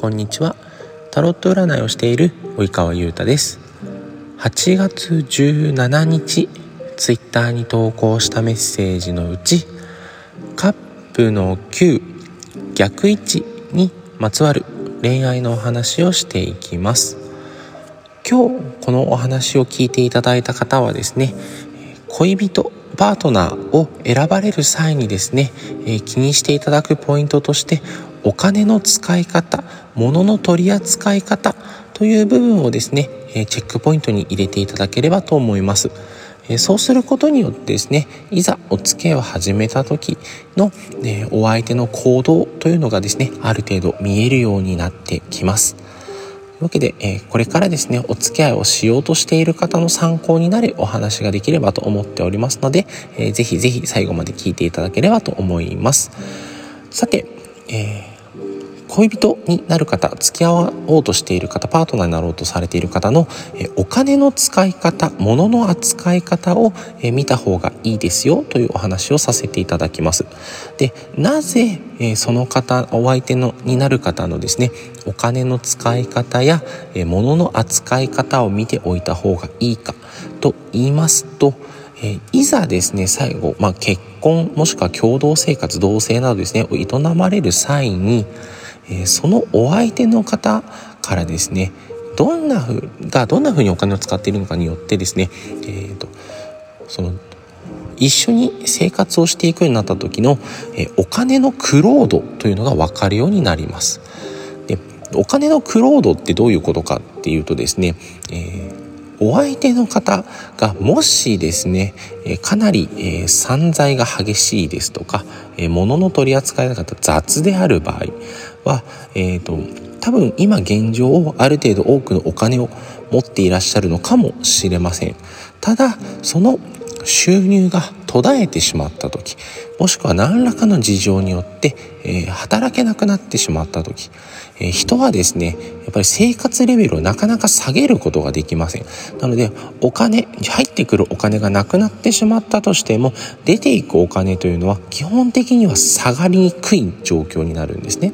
こんにちは。タロット占いをしている及川優太です。8月17日ツイッターに投稿したメッセージのうちカップの9逆位置にまつわる恋愛のお話をしていきます。今日このお話を聞いていただいた方はですね恋人パートナーを選ばれる際にですね、えー、気にしていただくポイントとしてお金の使い方物の取り扱い方という部分をですね、えー、チェックポイントに入れていただければと思います。えー、そうすることによってですねいざお付き合いを始めた時の、えお相手の行動というのがですねある程度見えるようになってきます。というわけで、えー、これからですね、お付き合いをしようとしている方の参考になるお話ができればと思っておりますので、えー、ぜひぜひ最後まで聞いていただければと思います。さて、えー恋人になる方付き合おうとしている方パートナーになろうとされている方のお金の使い方物の扱い方を見た方がいいですよというお話をさせていただきます。でなぜその方お相手のになる方のですねお金の使い方や物の扱い方を見ておいた方がいいかと言いますといざですね最後、まあ、結婚もしくは共同生活同棲などですね営まれる際にえそのお相手の方からですねどんなふがどんなふうにお金を使っているのかによってですね、えーと、その一緒に生活をしていくようになった時の、えお金の苦労度というのが分かるようになります。でお金の苦労度ってどういうことかっていうとですね、えーお相手の方がもしですね、えかなり、え散財が激しいですとか、え物の取り扱い方雑である場合は、えーと、多分今現状ある程度多くのお金を持っていらっしゃるのかもしれません。ただその収入が途絶えてしまった時もしくは何らかの事情によって、えー、働けなくなってしまった時、えー、人はですねやっぱり生活レベルをなかなか下げることができませんなのでお金入ってくるお金がなくなってしまったとしても出ていくお金というのは基本的には下がりにくい状況になるんですね。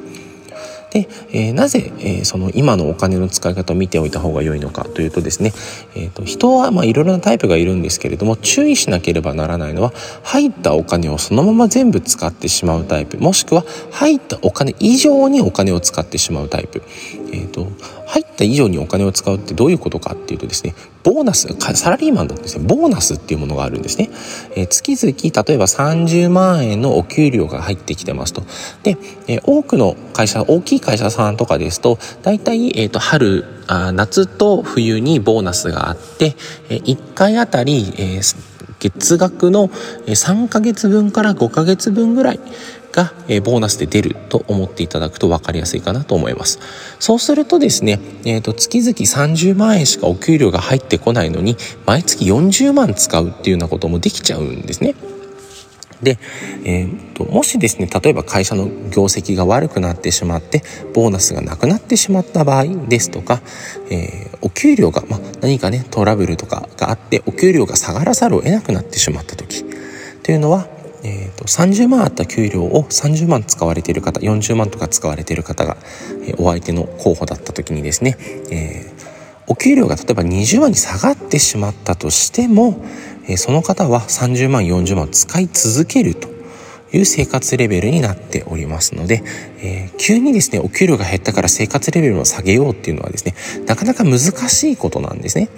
で、えー、なぜ、えー、その今のお金の使い方を見ておいた方が良いのかというとですね、えーと、人はまあいろいろなタイプがいるんですけれども注意しなければならないのは入ったお金をそのまま全部使ってしまうタイプもしくは入ったお金以上にお金を使ってしまうタイプ、えーと入った以上にお金を使うってどういうことかっていうとですねボーナスサラリーマンだとですね。ボーナスっていうものがあるんですね、えー、月々例えば30万円のお給料が入ってきてますと。で、えー、多くの会社大きい会社さんとかですと大体、えーと、春あ夏と冬にボーナスがあって、えー、1回あたり、えー月額の3ヶ月分から5ヶ月分ぐらいが、えボーナスで出ると思っていただくと分かりやすいかなと思います。そうするとですね、えーと、月々30万円しかお給料が入ってこないのに毎月40万使うっていうようなこともできちゃうんですね。で、えーと、もしですね例えば会社の業績が悪くなってしまってボーナスがなくなってしまった場合ですとか、えー、お給料が、ま何かねトラブルとかがあってお給料が下がらざるを得なくなってしまった時。というのはえーと、30万あった給料を30万使われている方40万とか使われている方が、えー、お相手の候補だった時にですね、えー、お給料が例えば20万に下がってしまったとしても、えー、その方は30万40万使い続けると。いう生活レベルになっておりますので、えー、急にですねお給料が減ったから生活レベルを下げようっていうのはですねなかなか難しいことなんですね。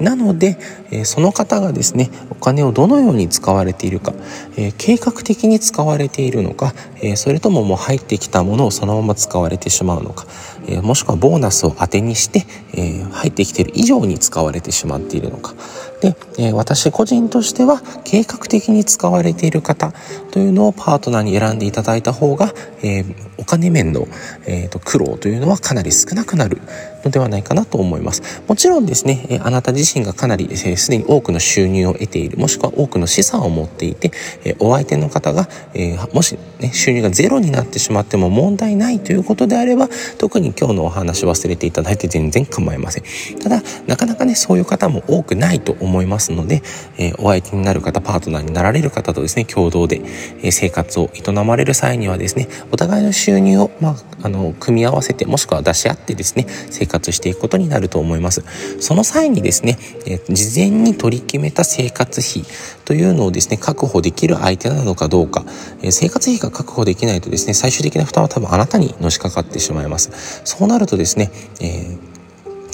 なので、えー、その方がですねお金をどのように使われているか、えー、計画的に使われているのか、えそれとももう入ってきたものをそのまま使われてしまうのか、えもしくはボーナスを当てにして、え入ってきている以上に使われてしまっているのかで、え私個人としては計画的に使われている方というのをパートナーに選んでいただいた方が、えー、お金面の、えーと、苦労というのはかなり少なくなるのではないかなと思います。もちろんですね、えあなた自自身がかなりすでに多くの収入を得ている。もしくは多くの資産を持っていて、えお相手の方が、えもし、ね、収入がゼロになってしまっても問題ないということであれば特に今日のお話忘れていただいて全然構いません。ただなかなかねそういう方も多くないと思いますので、えお相手になる方パートナーになられる方とですね共同で、え生活を営まれる際にはですねお互いの収入を、まあ、あの組み合わせてもしくは出し合ってですね生活していくことになると思います。その際にですね、え事前に取り決めた生活費というのをですね確保できる相手なのかどうか、え生活費が確保できないとですね最終的な負担は多分あなたにのしかかってしまいます。そうなるとですね、えー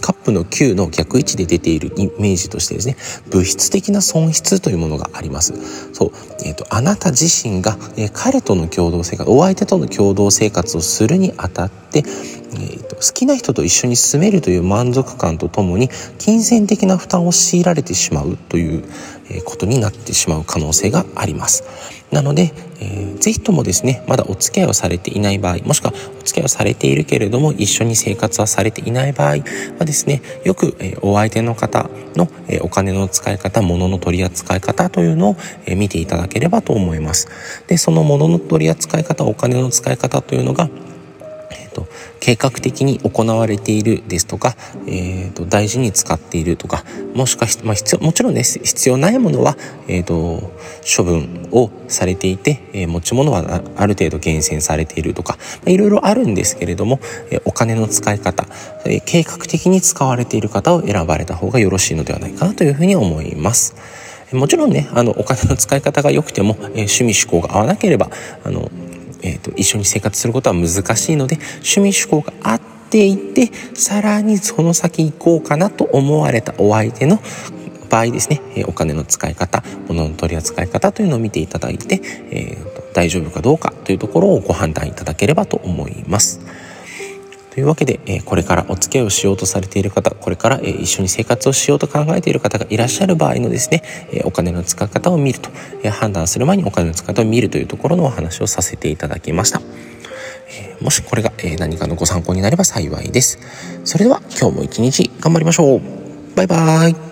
カップの9の逆位置で出ているイメージとしてですね物質的な損失というものがあります。そう、えーと、あなた自身が、えー、彼との共同生活お相手との共同生活をするにあたって、えーと、好きな人と一緒に住めるという満足感とともに金銭的な負担を強いられてしまうということになってしまう可能性があります。なので、えー、ぜひともですねまだお付き合いをされていない場合もしくはお付き合いをされているけれども一緒に生活はされていない場合はですねよく、えー、お相手の方の、えー、お金の使い方物の取り扱い方というのを、えー、見ていただければと思います。でその物の取り扱い方お金の使い方というのがと計画的に行われているですとか、えーと、大事に使っているとかもしかして、まあ、必要もちろんね必要ないものは、えーと、処分をされていて、えー、持ち物はある程度厳選されているとか、まあ、いろいろあるんですけれども、えー、お金の使い方、えー、計画的に使われている方を選ばれた方がよろしいのではないかなというふうに思います。もちろんねあのお金の使い方が良くても、えー、趣味思考が合わなければあのえーと、一緒に生活することは難しいので趣味趣向があっていてさらにその先行こうかなと思われたお相手の場合ですね、えお金の使い方物の取り扱い方というのを見ていただいて、えーと大丈夫かどうかというところをご判断いただければと思います。というわけで、えこれからお付き合いをしようとされている方これから、え一緒に生活をしようと考えている方がいらっしゃる場合のですね、えお金の使い方を見ると、え判断する前にお金の使い方を見るというところのお話をさせていただきました。えもしこれが、え何かのご参考になれば幸いです。それでは今日も一日頑張りましょう。バイバーイ。